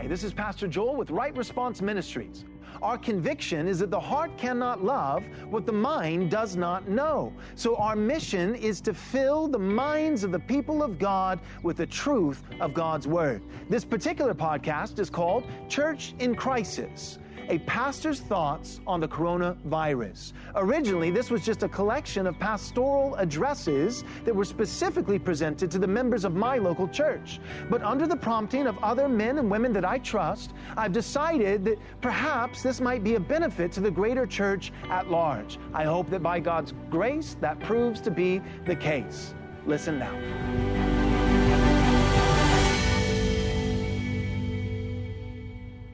Hi, this is Pastor Joel with Right Response Ministries. Our conviction is that the heart cannot love what the mind does not know. So, our mission is to fill the minds of the people of God with the truth of God's Word. This particular podcast is called Church in Crisis a pastor's thoughts on the coronavirus. Originally, this was just a collection of pastoral addresses that were specifically presented to the members of my local church. But under the prompting of other men and women that I trust, I've decided that perhaps this might be a benefit to the greater church at large. I hope that by God's grace, that proves to be the case. Listen now.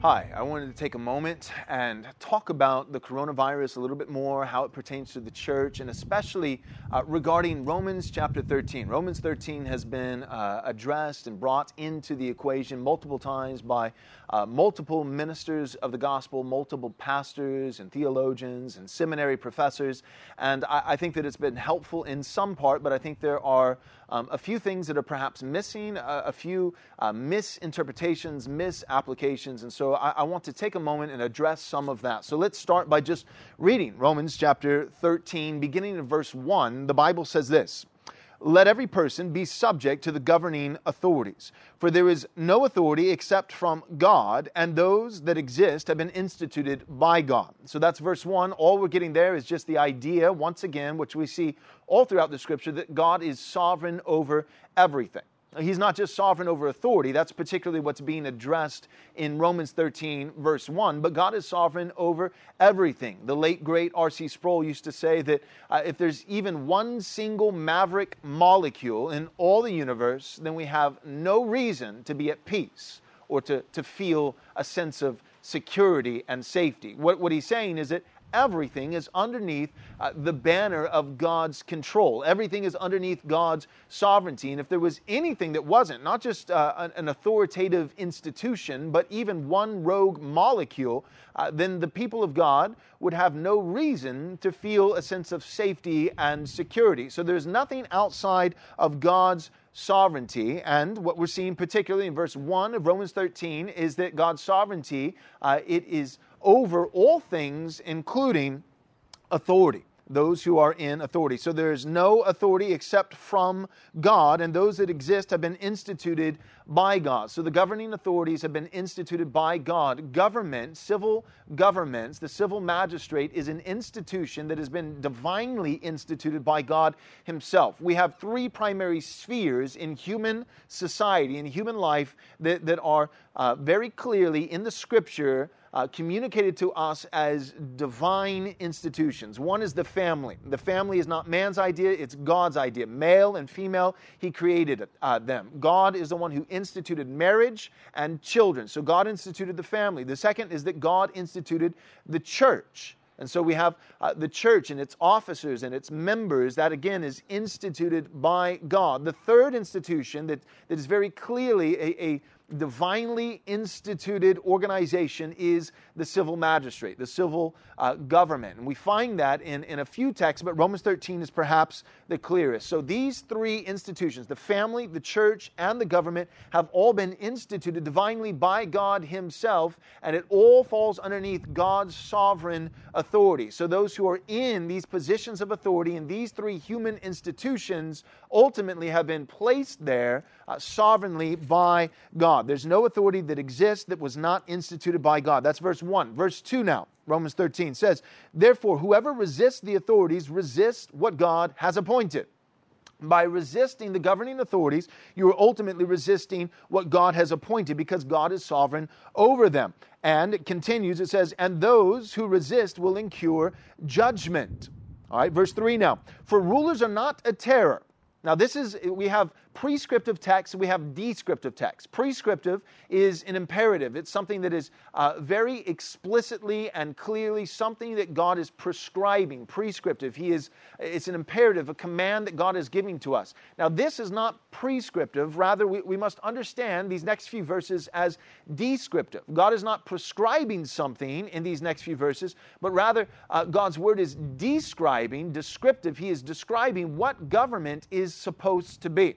Hi, I wanted to take a moment and talk about the coronavirus a little bit more, how it pertains to the church, and especially uh, regarding Romans chapter 13. Romans 13 has been uh, addressed and brought into the equation multiple times by uh, multiple ministers of the gospel, multiple pastors and theologians and seminary professors, and I, I think that it's been helpful in some part, but I think there are um, a few things that are perhaps missing, a, a few uh, misinterpretations, misapplications, and so I, I, want to take a moment and address some of that. So let's start by just reading Romans chapter 13, beginning in verse 1. The Bible says this let every person be subject to the governing authorities. For there is no authority except from God, and those that exist have been instituted by God. So that's verse 1. All we're getting there is just the idea, once again, which we see all throughout the scripture, that God is sovereign over everything. He's not just sovereign over authority, that's particularly what's being addressed in Romans 13, verse 1, but God is sovereign over everything. The late, great R.C. Sproul used to say that uh, if there's even one single maverick molecule in all the universe, then we have no reason to be at peace or to, to feel a sense of security and safety. What, what he's saying is that everything is underneath uh, the banner of God's control. Everything is underneath God's sovereignty. And if there was anything that wasn't, not just uh, an authoritative institution, but even one rogue molecule, uh, then the people of God would have no reason to feel a sense of safety and security. So there's nothing outside of God's sovereignty. And what we're seeing, particularly in verse 1 of Romans 13, is that God's sovereignty, uh, it is over all things, including authority those who are in authority. So there is no authority except from God, and those that exist have been instituted by God. So the governing authorities have been instituted by God. Government, civil governments, the civil magistrate is an institution that has been divinely instituted by God Himself. We have three primary spheres in human society, in human life, that, that are uh, very clearly in the scripture uh, communicated to us as divine institutions. One is the family. The family is not man's idea, it's God's idea. Male and female, He created uh, them. God is the one who instituted marriage and children. So God instituted the family. The second is that God instituted the church. And so we have uh, the church and its officers and its members. That again is instituted by God. The third institution that, that is very clearly a, a divinely instituted organization is the civil magistrate, the civil uh, government. And we find that in, in a few texts, but Romans 13 is perhaps the clearest. So these three institutions, the family, the church, and the government, have all been instituted divinely by God Himself, and it all falls underneath God's sovereign authority. So those who are in these positions of authority in these three human institutions ultimately have been placed there uh, sovereignly by God. There's no authority that exists that was not instituted by God. That's verse 1. Verse 2 now, Romans 13 says, Therefore, whoever resists the authorities resists what God has appointed. By resisting the governing authorities, you are ultimately resisting what God has appointed because God is sovereign over them. And it continues, it says, And those who resist will incur judgment. All right, verse 3 now. For rulers are not a terror now, this is, we have prescriptive text, we have descriptive text. Prescriptive is an imperative, it's something that is uh, very explicitly and clearly something that God is prescribing. Prescriptive, He is, it's an imperative, a command that God is giving to us. Now, this is not prescriptive, rather, we, we must understand these next few verses as descriptive. God is not prescribing something in these next few verses, but rather, uh, God's word is describing, descriptive. He is describing what government is is supposed to be.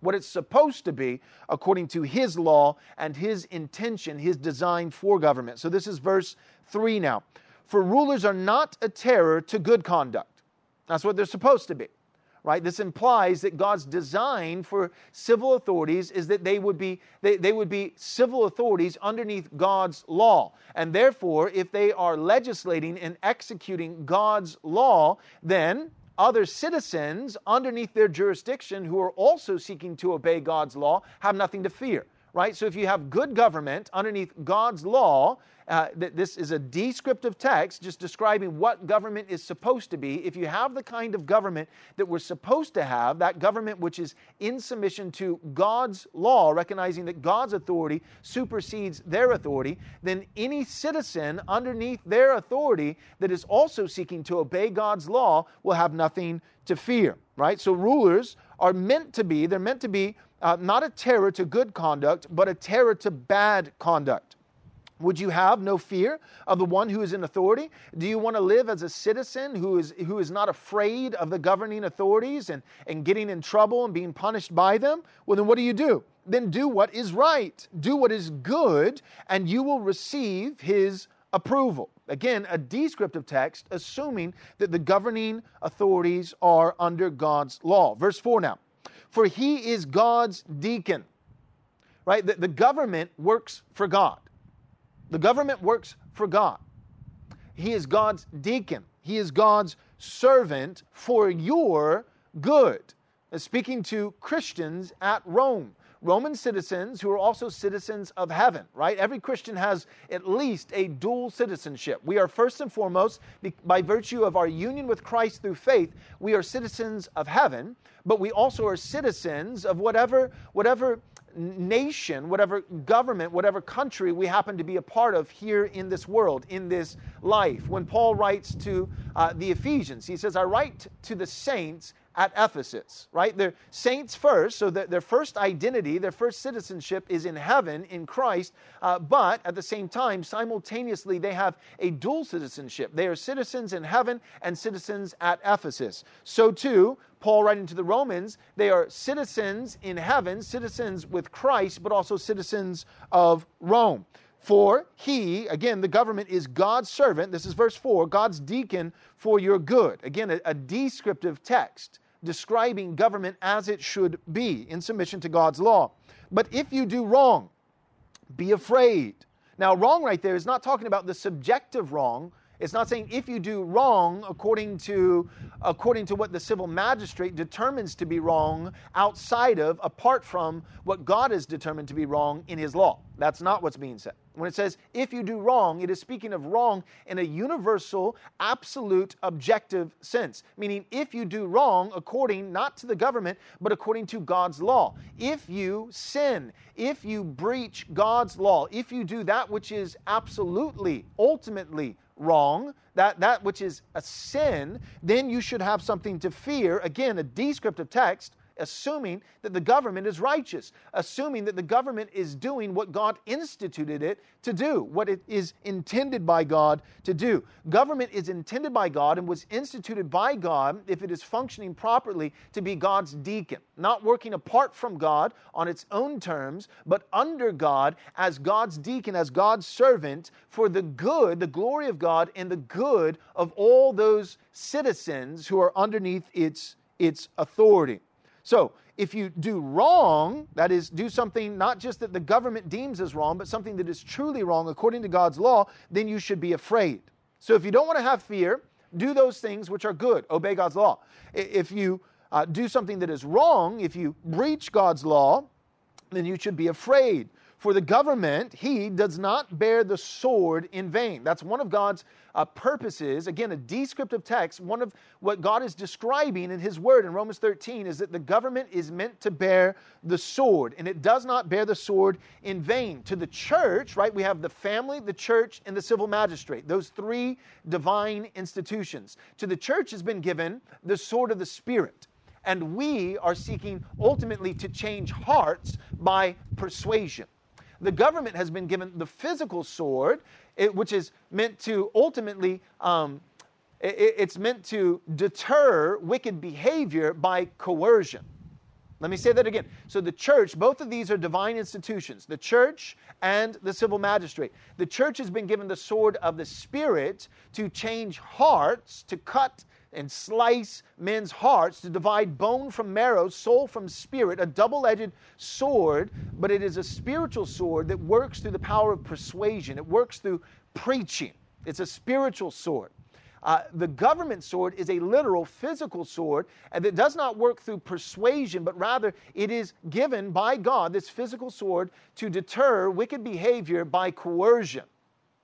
What it's supposed to be according to his law and his intention, his design for government. So this is verse 3 now. For rulers are not a terror to good conduct. That's what they're supposed to be. Right? This implies that God's design for civil authorities is that they would be they, they would be civil authorities underneath God's law. And therefore, if they are legislating and executing God's law, then other citizens underneath their jurisdiction who are also seeking to obey God's law have nothing to fear right? So if you have good government underneath God's law, uh, this is a descriptive text just describing what government is supposed to be. If you have the kind of government that we're supposed to have, that government which is in submission to God's law, recognizing that God's authority supersedes their authority, then any citizen underneath their authority that is also seeking to obey God's law will have nothing to fear, right? So rulers are meant to be, they're meant to be uh, not a terror to good conduct, but a terror to bad conduct. Would you have no fear of the one who is in authority? Do you want to live as a citizen who is, who is not afraid of the governing authorities and, and getting in trouble and being punished by them? Well, then what do you do? Then do what is right, do what is good, and you will receive his approval. Again, a descriptive text assuming that the governing authorities are under God's law. Verse 4 now for he is God's deacon. Right? The, the government works for God. The government works for God. He is God's deacon. He is God's servant for your good. Uh, speaking to Christians at Rome. Roman citizens who are also citizens of heaven, right? Every Christian has at least a dual citizenship. We are first and foremost, by virtue of our union with Christ through faith, we are citizens of heaven, but we also are citizens of whatever, whatever nation, whatever government, whatever country we happen to be a part of here in this world, in this life. When Paul writes to uh, the Ephesians, he says, I write to the saints at Ephesus, right? They're saints first, so their first identity, their first citizenship is in heaven in Christ, uh, but at the same time, simultaneously, they have a dual citizenship. They are citizens in heaven and citizens at Ephesus. So too, Paul writing to the Romans, they are citizens in heaven, citizens with Christ, but also citizens of Rome. For he, again, the government is God's servant. This is verse 4 God's deacon for your good. Again, a, a descriptive text describing government as it should be in submission to God's law. But if you do wrong, be afraid. Now, wrong right there is not talking about the subjective wrong. It's not saying if you do wrong according to, according to what the civil magistrate determines to be wrong outside of, apart from what God has determined to be wrong in his law. That's not what's being said. When it says, if you do wrong, it is speaking of wrong in a universal, absolute, objective sense. Meaning, if you do wrong according not to the government, but according to God's law. If you sin, if you breach God's law, if you do that which is absolutely, ultimately wrong, that, that which is a sin, then you should have something to fear. Again, a descriptive text assuming that the government is righteous, assuming that the government is doing what God instituted it to do, what it is intended by God to do. Government is intended by God and was instituted by God, if it is functioning properly, to be God's deacon, not working apart from God on its own terms, but under God as God's deacon, as God's servant for the good, the glory of God, and the good of all those citizens who are underneath its, its authority. So, if you do wrong, that is, do something not just that the government deems as wrong, but something that is truly wrong according to God's law, then you should be afraid. So, if you don't want to have fear, do those things which are good, obey God's law. If you uh, do something that is wrong, if you breach God's law, then you should be afraid. For the government, he does not bear the sword in vain. That's one of God's uh, purposes. Again, a descriptive text. One of what God is describing in his word in Romans 13 is that the government is meant to bear the sword, and it does not bear the sword in vain. To the church, right, we have the family, the church, and the civil magistrate, those three divine institutions. To the church has been given the sword of the Spirit and we are seeking ultimately to change hearts by persuasion. The government has been given the physical sword, it, which is meant to ultimately, um, it, it's meant to deter wicked behavior by coercion. Let me say that again. So, the church, both of these are divine institutions the church and the civil magistrate. The church has been given the sword of the Spirit to change hearts, to cut and slice men's hearts, to divide bone from marrow, soul from spirit, a double edged sword, but it is a spiritual sword that works through the power of persuasion, it works through preaching. It's a spiritual sword. Uh, the government sword is a literal physical sword and it does not work through persuasion, but rather it is given by God, this physical sword, to deter wicked behavior by coercion.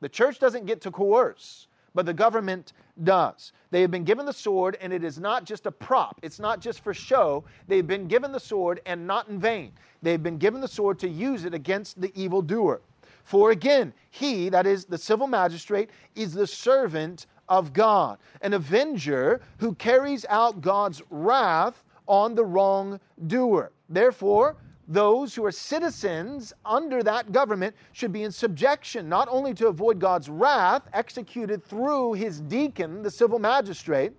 The church doesn't get to coerce, but the government does. They have been given the sword, and it is not just a prop, it's not just for show. They've been given the sword and not in vain. They've been given the sword to use it against the evildoer. For again, he, that is the civil magistrate, is the servant of God, an avenger who carries out God's wrath on the wrongdoer. Therefore, those who are citizens under that government should be in subjection, not only to avoid God's wrath executed through his deacon, the civil magistrate,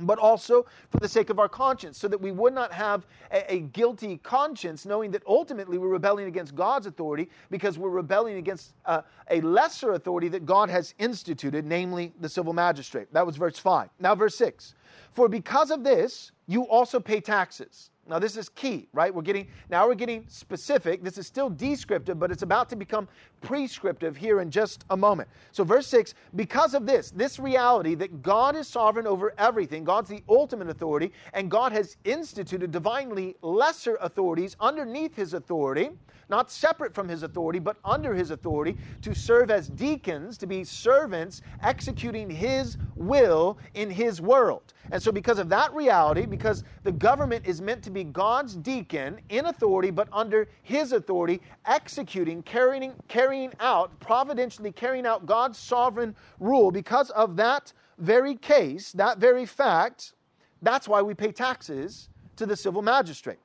but also for the sake of our conscience, so that we would not have a, a, guilty conscience, knowing that ultimately we're rebelling against God's authority because we're rebelling against uh, a lesser authority that God has instituted, namely the civil magistrate. That was verse 5. Now, verse 6. For because of this, you also pay taxes now this is key, right? We're getting now we're getting specific. This is still descriptive, but it's about to become prescriptive here in just a moment. So verse 6, because of this, this reality that God is sovereign over everything, God's the ultimate authority, and God has instituted divinely lesser authorities underneath his authority, not separate from his authority, but under his authority, to serve as deacons, to be servants executing his will in his world. And so, because of that reality, because the government is meant to be God's deacon in authority, but under his authority, executing, carrying, carrying out, providentially carrying out God's sovereign rule, because of that very case, that very fact, that's why we pay taxes to the civil magistrate,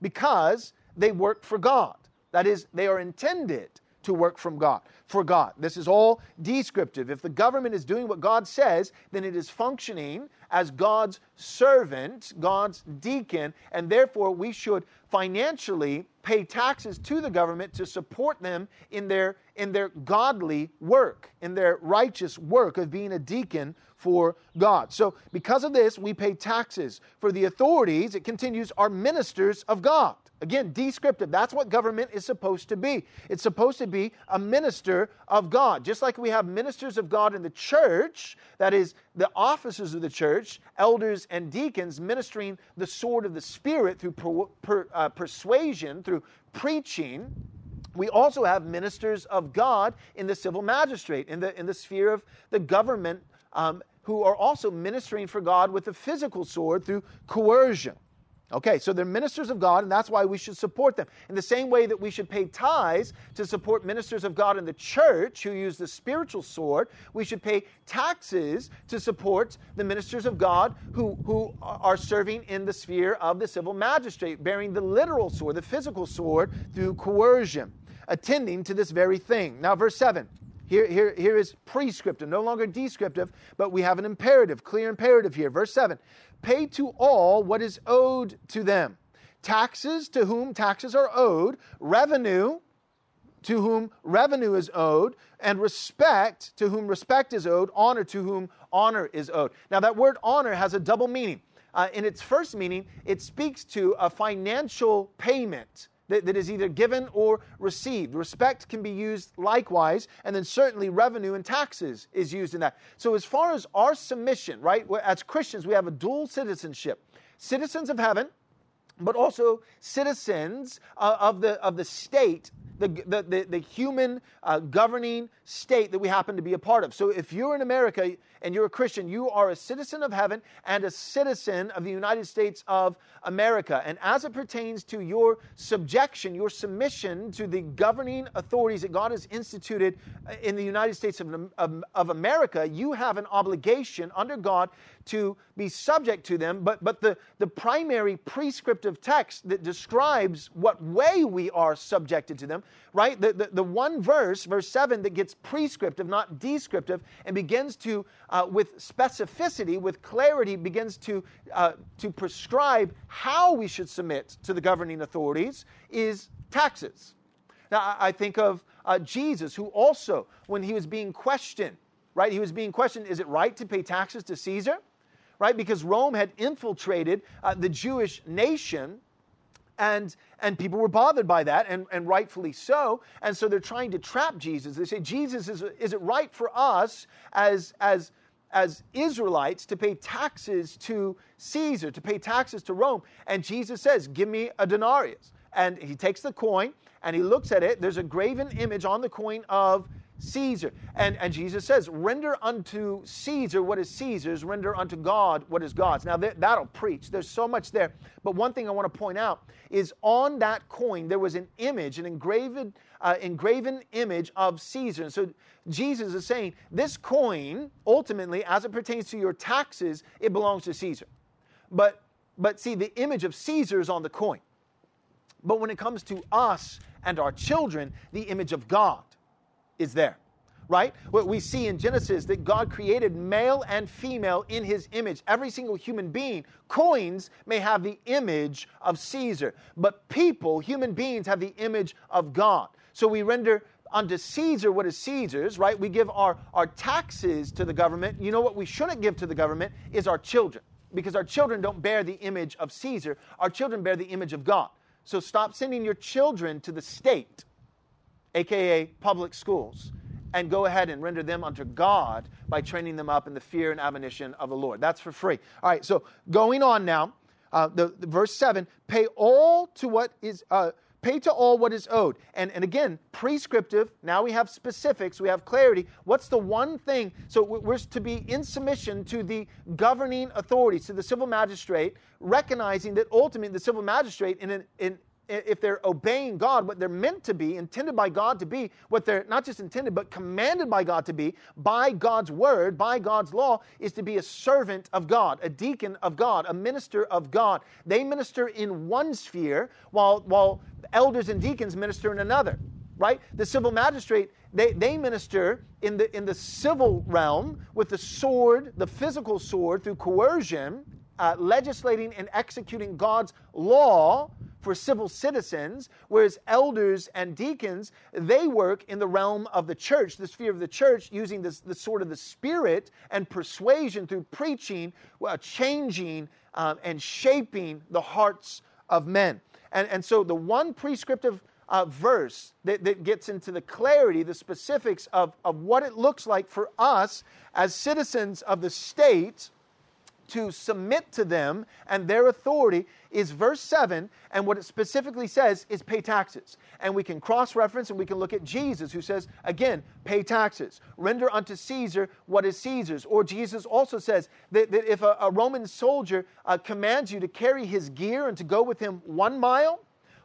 because they work for God. That is, they are intended to work from God, for God. This is all descriptive. If the government is doing what God says, then it is functioning as God's servant, God's deacon, and therefore we should financially pay taxes to the government to support them in their in their godly work, in their righteous work of being a deacon for God. So, because of this, we pay taxes. For the authorities, it continues, are ministers of God. Again, descriptive. That's what government is supposed to be. It's supposed to be a minister of God. Just like we have ministers of God in the church, that is, the officers of the church, elders and deacons, ministering the sword of the Spirit through per, per, uh, persuasion, through preaching. We also have ministers of God in the civil magistrate, in the, in the sphere of the government, um, who are also ministering for God with the physical sword through coercion. Okay, so they're ministers of God, and that's why we should support them. In the same way that we should pay tithes to support ministers of God in the church who use the spiritual sword, we should pay taxes to support the ministers of God who, who are serving in the sphere of the civil magistrate, bearing the literal sword, the physical sword, through coercion, attending to this very thing. Now, verse 7. Here, here, here is prescriptive, no longer descriptive, but we have an imperative, clear imperative here. Verse 7 Pay to all what is owed to them. Taxes to whom taxes are owed, revenue to whom revenue is owed, and respect to whom respect is owed, honor to whom honor is owed. Now, that word honor has a double meaning. Uh, in its first meaning, it speaks to a financial payment that, that is either given or received. Respect can be used likewise, and then certainly revenue and taxes is used in that. So, as far as our submission, right, as Christians, we have a dual citizenship citizens of heaven, but also citizens uh, of, the, of the state the, the, the, the human uh, governing state that we happen to be a part of. So if you're in America and you're a Christian, you are a citizen of heaven and a citizen of the United States of America. And as it pertains to your subjection, your submission to the governing authorities that God has instituted uh, in the United States of, of, of America, you have an obligation under God to be subject to them. But, but the, the primary prescriptive text that describes what way we are subjected to them, right? The, the, the one verse, verse 7, that gets prescriptive, not descriptive, and begins to, uh, with specificity, with clarity, begins to, uh, to prescribe how we should submit to the governing authorities is taxes. Now, I think of uh, Jesus, who also, when he was being questioned, right, he was being questioned, is it right to pay taxes to Caesar? Right? Because Rome had infiltrated uh, the Jewish nation. And, and people were bothered by that, and, and rightfully so. And so they're trying to trap Jesus. They say, Jesus, is, is it right for us as, as, as Israelites to pay taxes to Caesar, to pay taxes to Rome? And Jesus says, Give me a denarius. And he takes the coin and he looks at it. There's a graven image on the coin of Caesar. And, and Jesus says, render unto Caesar what is Caesar's, render unto God what is God's. Now, that, that'll preach. There's so much there. But one thing I want to point out is on that coin, there was an image, an engraved, uh, engraven image of Caesar. And so Jesus is saying, this coin, ultimately, as it pertains to your taxes, it belongs to Caesar. But, but see, the image of Caesar is on the coin. But when it comes to us and our children, the image of God is there right? What we see in Genesis that God created male and female in his image. Every single human being, coins may have the image of Caesar, but people, human beings, have the image of God. So we render unto Caesar what is Caesar's, right? We give our, our taxes to the government. You know what we shouldn't give to the government is our children, because our children don't bear the image of Caesar, our children bear the image of God. So stop sending your children to the state aka public schools, and go ahead and render them unto God by training them up in the fear and admonition of the Lord. That's for free. All right, so going on now, uh, the, the, verse 7 pay all to what is. Uh, pay to all what is owed. And, and again, prescriptive, now we have specifics, we have clarity. What's the one thing? So we're to be in submission to the governing authorities, to the civil magistrate, recognizing that ultimately the civil magistrate, in, an, in, if they're obeying God, what they're meant to be, intended by God to be, what they're not just intended, but commanded by God to be, by God's word, by God's law, is to be a servant of God, a deacon of God, a minister of God. They minister in one sphere, while, while elders and deacons minister in another, right? The civil magistrate, they, they minister in the, in the civil realm with the sword, the physical sword, through coercion, uh, legislating and executing God's law for civil citizens, whereas elders and deacons, they work in the realm of the church, the sphere of the church, using this, the sort of the spirit and persuasion through preaching, uh, changing um, and shaping the hearts of men. And, and so the one prescriptive uh, verse that, that gets into the clarity, the specifics of, of what it looks like for us as citizens of the state to submit to them and their authority is verse 7, and what it specifically says is pay taxes. And we can cross reference and we can look at Jesus, who says, again, pay taxes. Render unto Caesar what is Caesar's. Or Jesus also says that, that if a, a, Roman soldier uh, commands you to carry his gear and to go with him one mile,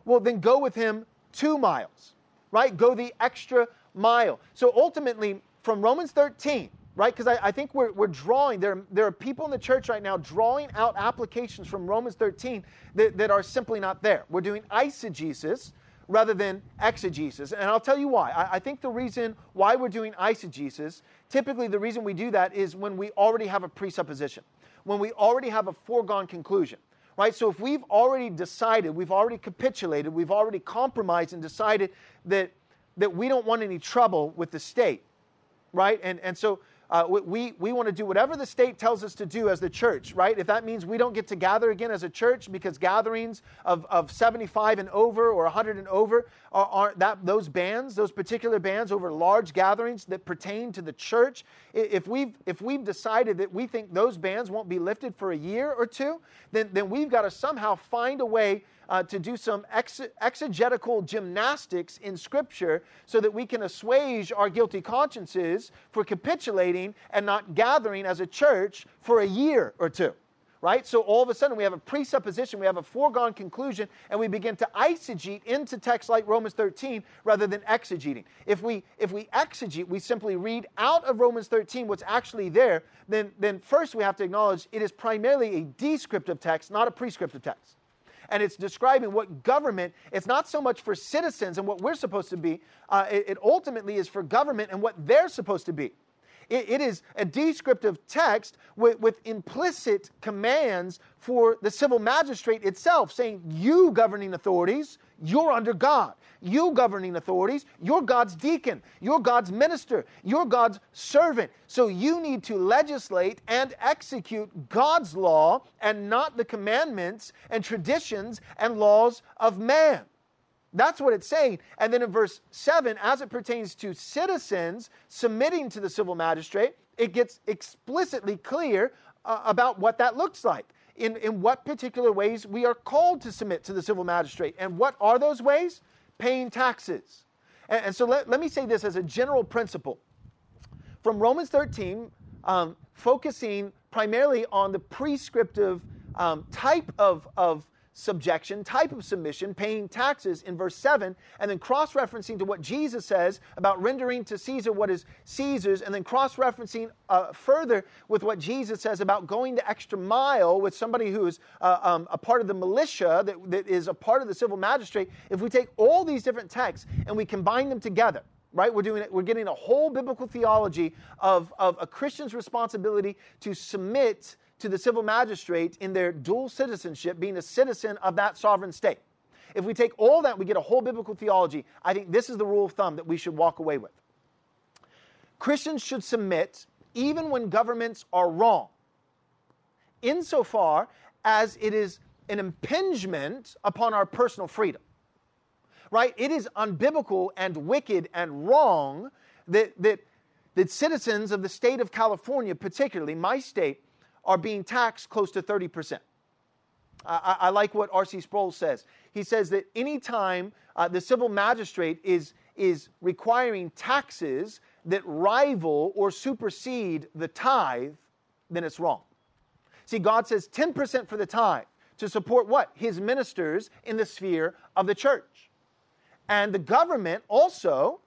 well, then go with him two miles, right? Go the extra mile. So ultimately, from Romans 13, right? Because I, I, think we're, we're drawing, there, there are people in the church right now drawing out applications from Romans 13 that, that are simply not there. We're doing eisegesis rather than exegesis. And I'll tell you why. I, I think the reason why we're doing eisegesis, typically the reason we do that is when we already have a presupposition, when we already have a foregone conclusion. Right? So if we've already decided, we've already capitulated, we've already compromised and decided that, that we don't want any trouble with the state, right? And, and so uh, we, we want to do whatever the state tells us to do as the church, right? If that means we don't get to gather again as a church because gatherings of, of 75 and over or 100 and over are, are that those bands, those particular bands over large gatherings that pertain to the church, if we've, if we've decided that we think those bands won't be lifted for a year or two, then, then we've got to somehow find a way uh, to do some ex- exegetical gymnastics in Scripture so that we can assuage our guilty consciences for capitulating and not gathering as a church for a year or two right? So all of a sudden we have a presupposition, we have a foregone conclusion, and we begin to eisegete into texts like Romans 13 rather than exegeting. If we if we exegete, we simply read out of Romans 13 what's actually there, then then first we have to acknowledge it is primarily a descriptive text, not a prescriptive text. And it's describing what government, it's not so much for citizens and what we're supposed to be, uh, it, it ultimately is for government and what they're supposed to be. It, it is a descriptive text with, with implicit commands for the civil magistrate itself, saying, You governing authorities, you're under God. You governing authorities, you're God's deacon, you're God's minister, you're God's servant. So you need to legislate and execute God's law and not the commandments and traditions and laws of man. That's what it's saying. And then in verse 7, as it pertains to citizens submitting to the civil magistrate, it gets explicitly clear uh, about what that looks like. In, in what particular ways we are called to submit to the civil magistrate. And what are those ways? Paying taxes. And, and so let, let me say this as a general principle. From Romans 13, um, focusing primarily on the prescriptive um, type of, of subjection, type of submission, paying taxes in verse 7, and then cross referencing to what Jesus says about rendering to Caesar what is Caesar's, and then cross referencing uh, further with what Jesus says about going the extra mile with somebody who is uh, um, a part of the militia, that, that is a part of the civil magistrate. If we take all these different texts and we combine them together, right? We're doing it, we're getting a whole biblical theology of, of a Christian's responsibility to submit to the civil magistrate in their dual citizenship, being a citizen of that sovereign state. If we take all that, we get a whole biblical theology. I think this is the rule of thumb that we should walk away with. Christians should submit even when governments are wrong, insofar as it is an impingement upon our personal freedom. Right? It is unbiblical and wicked and wrong that, that, that citizens of the state of California, particularly my state, are being taxed close to 30%. I, I like what R.C. Sproul says. He says that anytime uh, the civil magistrate is, is requiring taxes that rival or supersede the tithe, then it's wrong. See, God says 10% for the tithe to support what? His ministers in the sphere of the church. And the government also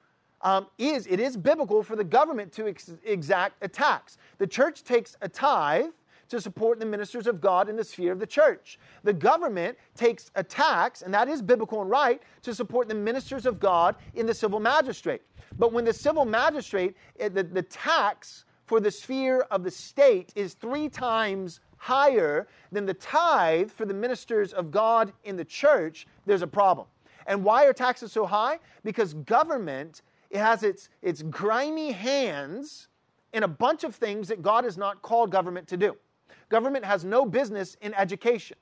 um, is, it is biblical for the government to ex- exact a tax. The church takes a tithe to support the ministers of God in the sphere of the church. The government takes a tax, and that is biblical and right, to support the ministers of God in the civil magistrate. But when the civil magistrate, eh, the, the tax for the sphere of the state is three times higher than the tithe for the ministers of God in the church, there's a problem. And why are taxes so high? Because government it has its, its grimy hands in a bunch of things that God has not called government to do. Government has no business in education,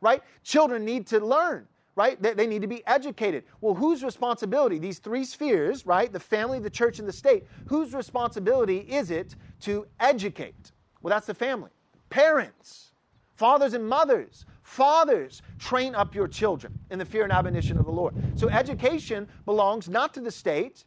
right? Children need to learn, right? They, need to be educated. Well, whose responsibility? These three spheres, right? The family, the church, and the state. Whose responsibility is it to educate? Well, that's the family. Parents, fathers and mothers. Fathers, train up your children in the fear and admonition of the Lord. So education belongs not to the state,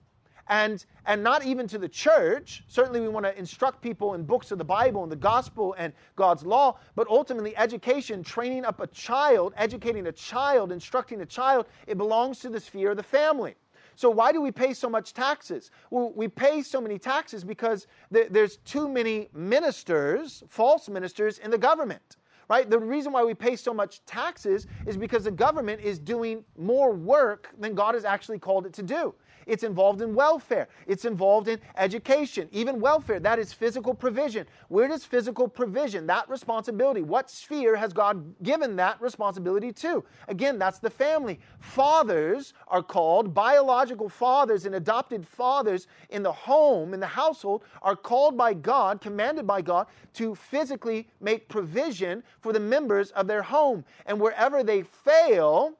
and, and not even to the church. Certainly, we want to instruct people in books of the Bible and the gospel and God's law, but ultimately, education, training up a child, educating a child, instructing a child, it belongs to the sphere of the family. So, why do we pay so much taxes? Well, we pay so many taxes because th- there's too many ministers, false ministers, in the government right? The reason why we pay so much taxes is because the government is doing more work than God has actually called it to do. It's involved in welfare. It's involved in education, even welfare. That is physical provision. Where does physical provision, that responsibility, what sphere has God given that responsibility to? Again, that's the family. Fathers are called, biological fathers and adopted fathers in the home, in the household, are called by God, commanded by God, to physically make provision for the members of their home. And wherever they fail,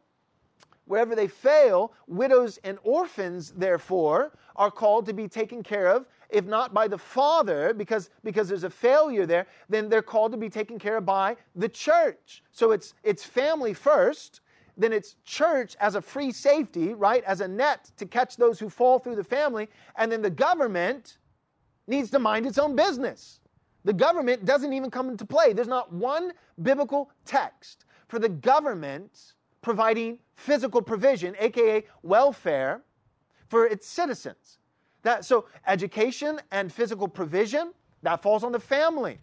Wherever they fail, widows and orphans, therefore, are called to be taken care of, if not by the father, because, because there's a failure there, then they're called to be taken care of by the church. So it's, it's family first, then it's church as a free safety, right, as a net to catch those who fall through the family, and then the government needs to mind its own business. The government doesn't even come into play. There's not one biblical text for the government providing physical provision, aka welfare, for its citizens. That, so education and physical provision, that falls on the family.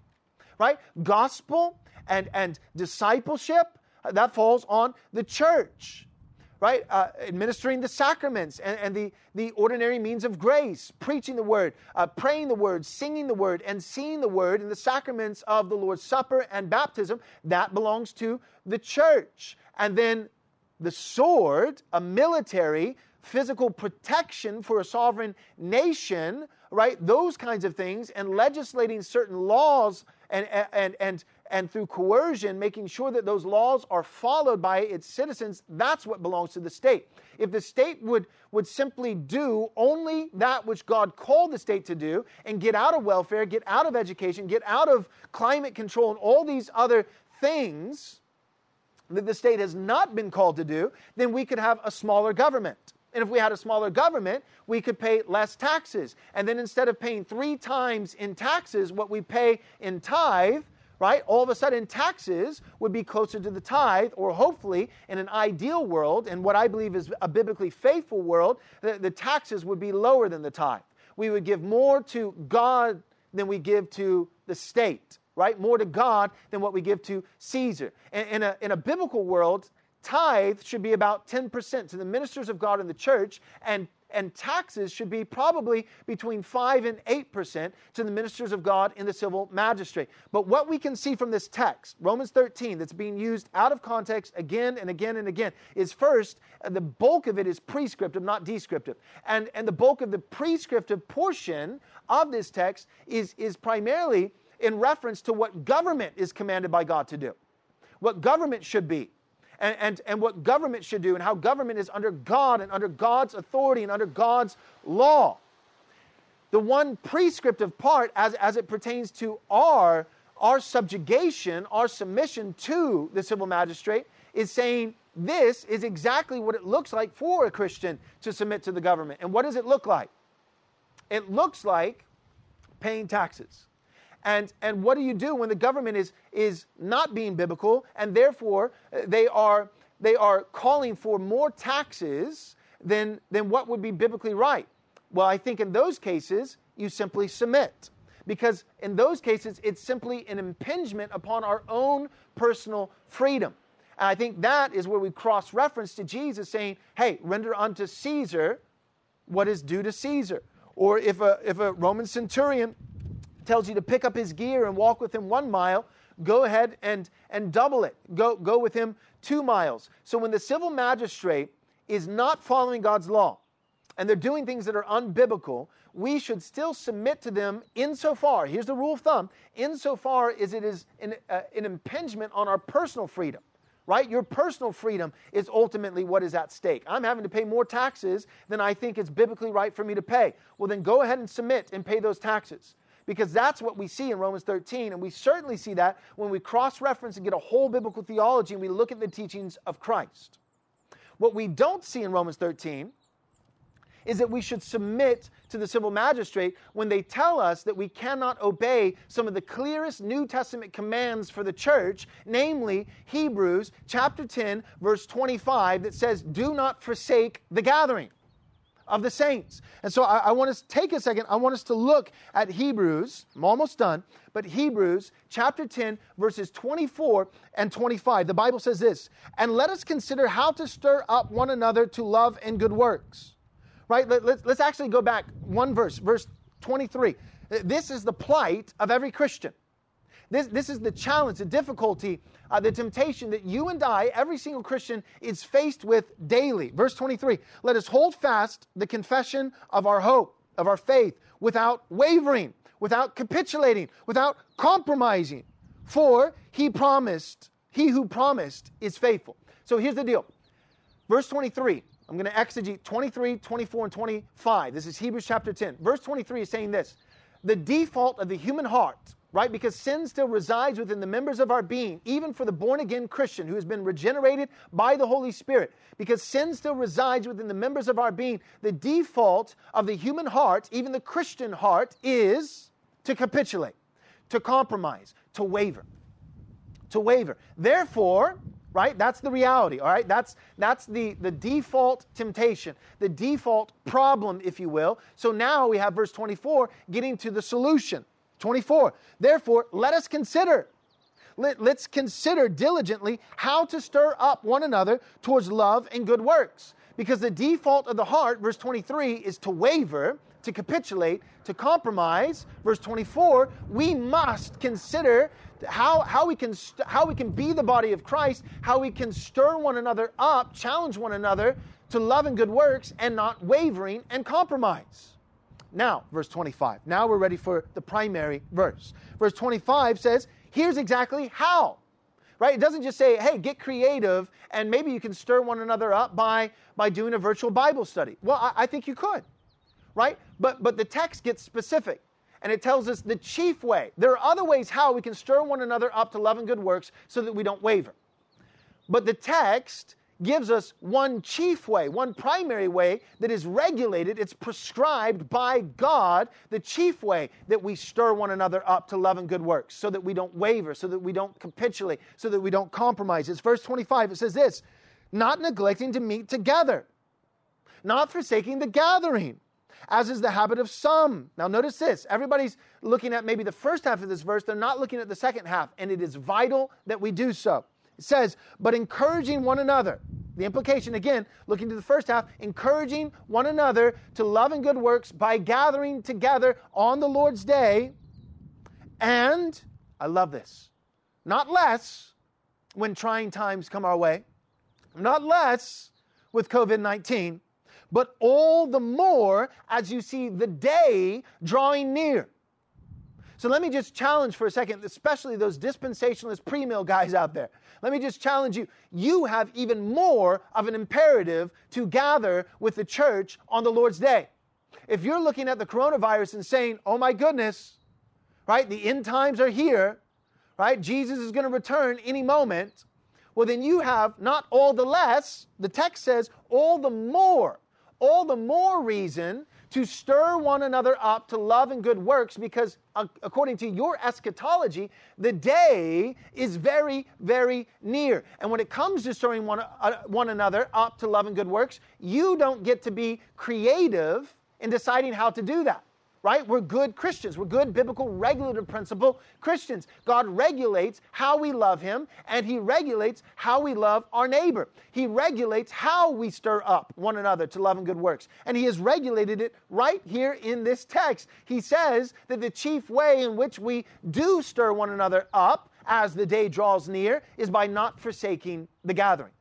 Right? Gospel and, and discipleship, that falls on the church right? Uh, administering the sacraments and, and, the, the ordinary means of grace, preaching the word, uh, praying the word, singing the word, and seeing the word in the sacraments of the Lord's Supper and baptism, that belongs to the church. And then the sword, a military, physical protection for a sovereign nation, right? Those kinds of things, and legislating certain laws and, and, and, and through coercion, making sure that those laws are followed by its citizens, that's what belongs to the state. If the state would, would simply do only that which God called the state to do and get out of welfare, get out of education, get out of climate control, and all these other things that the state has not been called to do, then we could have a smaller government. And if we had a smaller government, we could pay less taxes. And then instead of paying three times in taxes what we pay in tithe, right? All of a sudden, taxes would be closer to the tithe, or hopefully, in an ideal world, and what I believe is a biblically faithful world, the, the taxes would be lower than the tithe. We would give more to God than we give to the state, right? More to God than what we give to Caesar. In, a, in a biblical world, tithe should be about 10% to the ministers of God in the church, and and taxes should be probably between 5 and 8% to the ministers of God in the civil magistrate. But what we can see from this text, Romans 13, that's being used out of context again and again and again, is first, the bulk of it is prescriptive, not descriptive. And, and the bulk of the prescriptive portion of this text is, is primarily in reference to what government is commanded by God to do, what government should be and, and, and what government should do and how government is under God and under God's authority and under God's law. The one prescriptive part as, as it pertains to our, our subjugation, our submission to the civil magistrate, is saying this is exactly what it looks like for a Christian to submit to the government. And what does it look like? It looks like paying taxes. And, and what do you do when the government is, is not being biblical and therefore uh, they are, they are calling for more taxes than, than what would be biblically right? Well, I think in those cases, you simply submit. Because in those cases, it's simply an impingement upon our own personal freedom. And I think that is where we cross reference to Jesus saying, hey, render unto Caesar what is due to Caesar. Or if a, if a Roman centurion tells you to pick up his gear and walk with him one mile, go ahead and, and double it. Go, go with him two miles. So when the civil magistrate is not following God's law and they're doing things that are unbiblical, we should still submit to them insofar, here's the rule of thumb, insofar as it is an, uh, an impingement on our personal freedom right? Your personal freedom is ultimately what is at stake. I'm having to pay more taxes than I think it's biblically right for me to pay. Well, then go ahead and submit and pay those taxes because that's what we see in Romans 13. And we certainly see that when we cross reference and get a whole biblical theology and we look at the teachings of Christ. What we don't see in Romans 13 is that we should submit to the civil magistrate when they tell us that we cannot obey some of the clearest New Testament commands for the church, namely Hebrews chapter 10, verse 25, that says, Do not forsake the gathering of the saints. And so I, I, want us to take a second. I want us to look at Hebrews. I'm almost done. But Hebrews chapter 10, verses 24 and 25. The Bible says this And let us consider how to stir up one another to love and good works. Right? Let, let's, let's actually go back one verse, verse 23. This is the plight of every Christian. This, this is the challenge, the difficulty, uh, the temptation that you and I, every single Christian, is faced with daily. Verse 23 Let us hold fast the confession of our hope, of our faith, without wavering, without capitulating, without compromising. For he promised, he who promised is faithful. So here's the deal. Verse 23, I'm going to exegete 23, 24, and 25. This is Hebrews chapter 10. Verse 23 is saying this The default of the human heart right? Because sin still resides within the members of our being, even for the born again Christian who has been regenerated by the Holy Spirit. Because sin still resides within the members of our being, the default of the human heart, even the Christian heart, is to capitulate, to compromise, to waver. To waver. Therefore, right that's the reality all right that's that's the the default temptation the default problem if you will so now we have verse 24 getting to the solution 24. Therefore, let us consider. let, let's consider diligently how to stir up one another towards love and good works. Because the default of the heart, verse 23, is to waver, to capitulate, to compromise. Verse 24, we must consider how, how, we can st- how we can be the body of Christ, how we can stir one another up, challenge one another to love and good works, and not wavering and compromise. Now, verse 25. Now we're ready for the primary verse. Verse 25 says, here's exactly how. Right? It doesn't just say, hey, get creative and maybe you can stir one another up by, by doing a virtual Bible study. Well, I, I think you could. Right? But, but the text gets specific and it tells us the chief way. There are other ways how we can stir one another up to love and good works so that we don't waver. But the text gives us one chief way, one primary way that is regulated, it's prescribed by God, the chief way that we stir one another up to love and good works, so that we don't waver, so that we don't capitulate, so that we don't compromise. It's verse 25. It says this not neglecting to meet together, not forsaking the gathering. As is the habit of some. Now, notice this. Everybody's looking at maybe the first half of this verse. They're not looking at the second half. And it is vital that we do so. It says, but encouraging one another. The implication, again, looking to the first half, encouraging one another to love and good works by gathering together on the Lord's day. And, I love this, not less when trying times come our way, not less with COVID 19, but all the more as you see the day drawing near. So let me just challenge for a second, especially those dispensationalist pre mill guys out there. Let me just challenge you. You have even more of an imperative to gather with the church on the Lord's day. If you're looking at the coronavirus and saying, oh my goodness, right, the end times are here, right, Jesus is going to return any moment, well, then you have not all the less, the text says, all the more, all the more reason to stir one another up to love and good works because, uh, according to your eschatology, the day is very, very near. And when it comes to stirring one, uh, one another up to love and good works, you don't get to be creative in deciding how to do that right? We're good Christians. We're good biblical regulative principle Christians. God regulates how we love Him, and He regulates how we love our neighbor. He regulates how we stir up one another to love and good works. And He has regulated it right here in this text. He says that the chief way in which we do stir one another up as the day draws near is by not forsaking the gathering.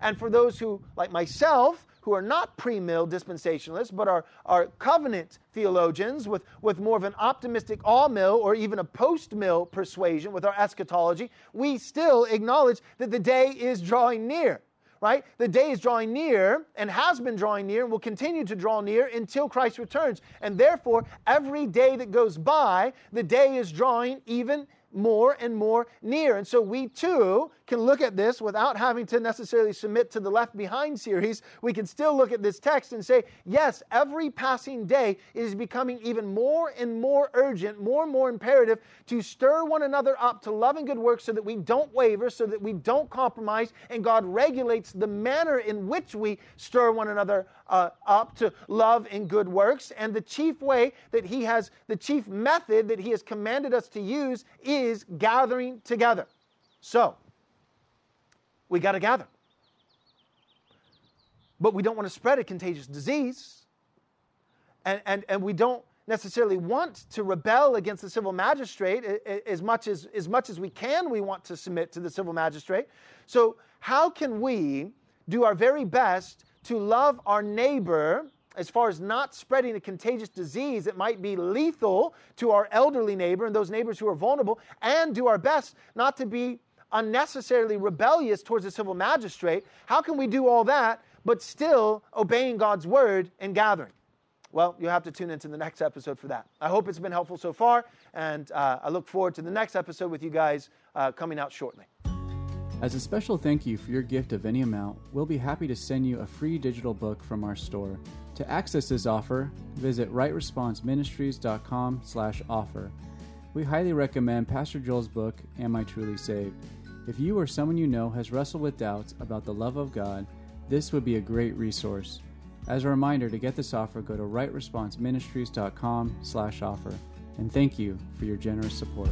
And for those who, like myself, who are not pre mill dispensationalists, but are, are covenant theologians with, with more of an optimistic amill or even a post mill persuasion with our eschatology, we still acknowledge that the day is drawing near. Right? The day is drawing near and has been drawing near and will continue to draw near until Christ returns. And therefore, every day that goes by, the day is drawing even more and more near. And so we too can look at this without having to necessarily submit to the Left Behind series. We can still look at this text and say, yes, every passing day is becoming even more and more urgent, more and more imperative to stir one another up to love and good works so that we don't waver, so that we don't compromise, and God regulates the manner in which we stir one another uh, up to love and good works. And the chief way that He has, the chief method that He has commanded us to use is gathering together. So, we got to gather. But we don't want to spread a contagious disease. And, and, and we don't necessarily want to rebel against the civil magistrate as much as, as much as we can we want to submit to the civil magistrate so how can we do our very best to love our neighbor as far as not spreading a contagious disease that might be lethal to our elderly neighbor and those neighbors who are vulnerable, and do our best not to be unnecessarily rebellious towards the civil magistrate, how can we do all that but still obeying God's word and gathering? Well, you'll have to tune into the next episode for that. I hope it's been helpful so far, and uh, I look forward to the next episode with you guys uh, coming out shortly. As a special thank you for your gift of any amount, we'll be happy to send you a free digital book from our store. To access this offer, visit rightresponseministries.com/offer. We highly recommend Pastor Joel's book, Am I Truly Saved? If you or someone you know has wrestled with doubts about the love of God, this would be a great resource. As a reminder, to get this offer, go to rightresponseministries.com slash offer. And thank you for your generous support.